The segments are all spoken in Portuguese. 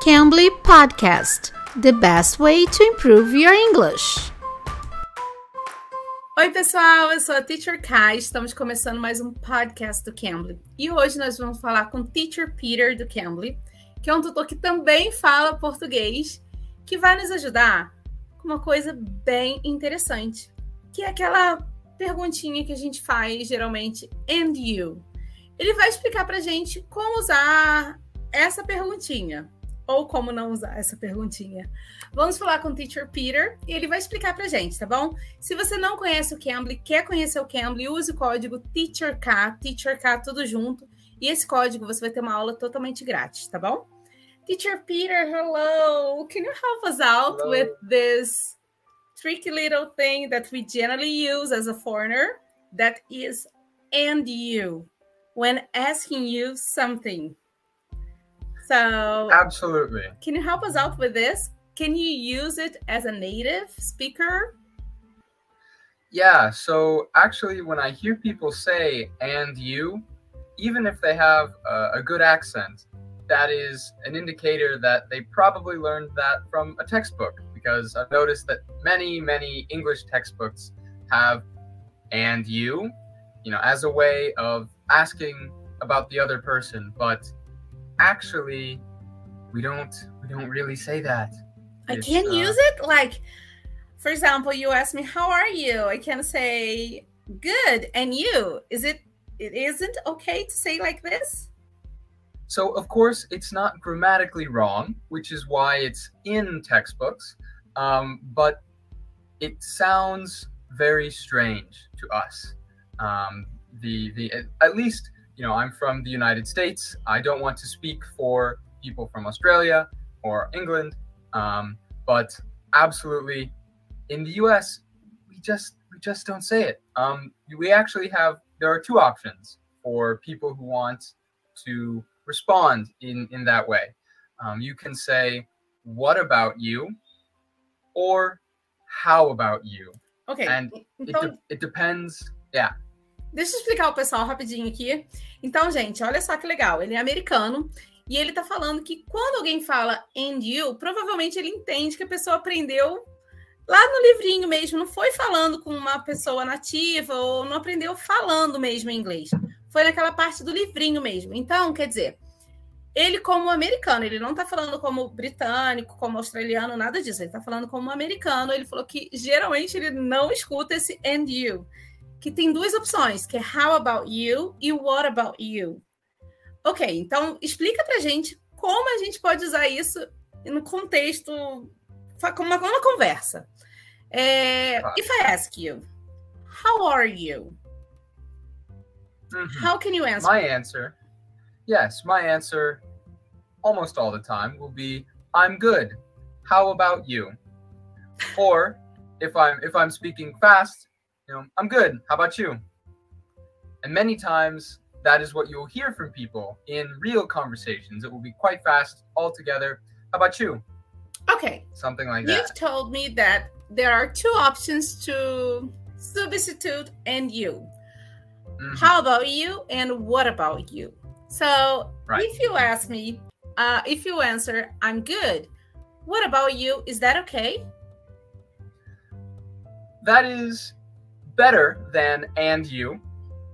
Cambly Podcast The best way to improve your English. Oi, pessoal, eu sou a Teacher Kai. Estamos começando mais um podcast do Cambly. E hoje nós vamos falar com o Teacher Peter do Cambly, que é um tutor que também fala português, que vai nos ajudar com uma coisa bem interessante, que é aquela perguntinha que a gente faz geralmente, and you. Ele vai explicar pra gente como usar essa perguntinha ou como não usar essa perguntinha. Vamos falar com o Teacher Peter e ele vai explicar pra gente, tá bom? Se você não conhece o Cambly, quer conhecer o Cambly, use o código TEACHERK, TEACHERK tudo junto, e esse código você vai ter uma aula totalmente grátis, tá bom? Teacher Peter, hello. Can you help us out hello. with this tricky little thing that we generally use as a foreigner that is and you when asking you something? So, absolutely. Can you help us out with this? Can you use it as a native speaker? Yeah, so actually, when I hear people say and you, even if they have a, a good accent, that is an indicator that they probably learned that from a textbook because I've noticed that many, many English textbooks have and you, you know, as a way of asking about the other person, but actually we don't we don't really say that. I can't uh, use it like for example, you ask me how are you? I can say good and you. Is it it isn't okay to say like this? So of course it's not grammatically wrong, which is why it's in textbooks. Um, but it sounds very strange to us. Um, the the at least you know, I'm from the United States. I don't want to speak for people from Australia or England, um, but absolutely, in the U.S., we just we just don't say it. Um, we actually have there are two options for people who want to respond in in that way. Um, you can say, "What about you?" or "How about you?" Okay, and it, de- it depends. Yeah. Deixa eu explicar o pessoal rapidinho aqui. Então, gente, olha só que legal. Ele é americano e ele tá falando que quando alguém fala and you, provavelmente ele entende que a pessoa aprendeu lá no livrinho mesmo, não foi falando com uma pessoa nativa ou não aprendeu falando mesmo inglês. Foi naquela parte do livrinho mesmo. Então, quer dizer, ele como americano, ele não tá falando como britânico, como australiano, nada disso. Ele tá falando como americano. Ele falou que geralmente ele não escuta esse and you que tem duas opções, que é How About You e What About You. Ok, então explica pra gente como a gente pode usar isso no contexto, como uma, uma conversa. É, if I ask you, how are you? Mm -hmm. How can you answer? My answer, yes, my answer almost all the time will be I'm good. How about you? or if I'm if I'm speaking fast, you know, I'm good. How about you? And many times that is what you'll hear from people in real conversations. It will be quite fast altogether. How about you? Okay. Something like You've that. You've told me that there are two options to substitute and you. Mm-hmm. How about you and what about you? So right. if you ask me, uh, if you answer, I'm good. What about you? Is that okay? That is better than and you,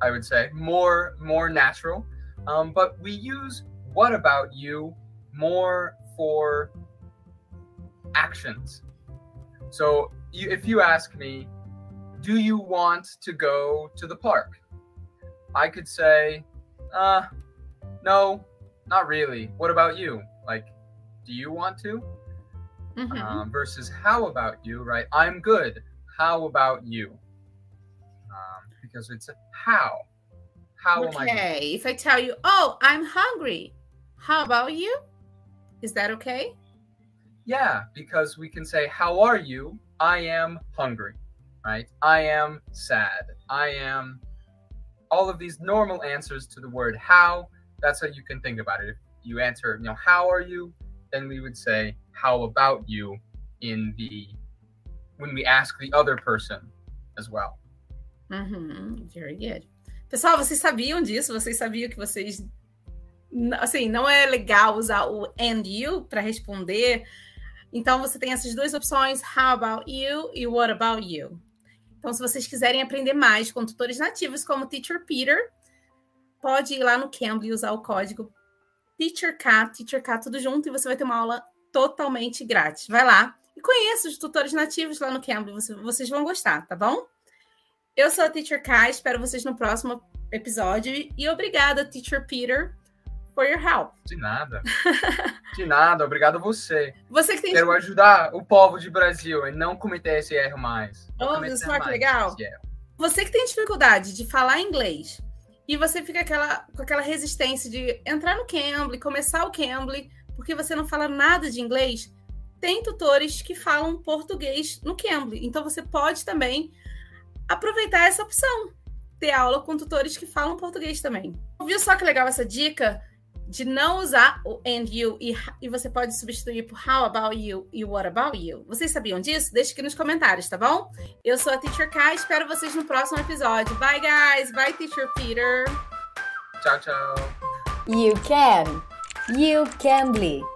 I would say, more more natural. Um, but we use what about you more for actions. So you, if you ask me, do you want to go to the park? I could say, uh, no, not really. What about you? Like, do you want to? Mm-hmm. Um, versus how about you, right? I'm good. How about you? Because it's how. How okay. am I? Okay. If I tell you, oh, I'm hungry, how about you? Is that okay? Yeah, because we can say, how are you? I am hungry, right? I am sad. I am. All of these normal answers to the word how. That's how you can think about it. If you answer, you know, how are you? Then we would say, how about you? In the when we ask the other person as well. Uhum, very good. Pessoal, vocês sabiam disso? Vocês sabiam que vocês assim, não é legal usar o and you para responder. Então você tem essas duas opções, how about you e what about you. Então, se vocês quiserem aprender mais com tutores nativos como Teacher Peter, pode ir lá no Cambly e usar o código TeacherK, TeacherK tudo junto, e você vai ter uma aula totalmente grátis. Vai lá e conheça os tutores nativos lá no Cambly, vocês vão gostar, tá bom? Eu sou a Teacher K, espero vocês no próximo episódio e obrigada, Teacher Peter, for your help. De nada. De nada, obrigado a você. Você que tem Quero ajudar o povo de Brasil e não cometer esse erro mais. Oh, isso é que legal. Você que tem dificuldade de falar inglês e você fica aquela, com aquela resistência de entrar no Cambly, começar o Cambly, porque você não fala nada de inglês, tem tutores que falam português no Cambly. Então você pode também aproveitar essa opção, ter aula com tutores que falam português também. Viu só que legal essa dica de não usar o and you e, e você pode substituir por how about you e what about you? Vocês sabiam disso? Deixe aqui nos comentários, tá bom? Eu sou a Teacher Kai, espero vocês no próximo episódio. Bye, guys! Bye, Teacher Peter! Tchau, tchau! You can! You can be!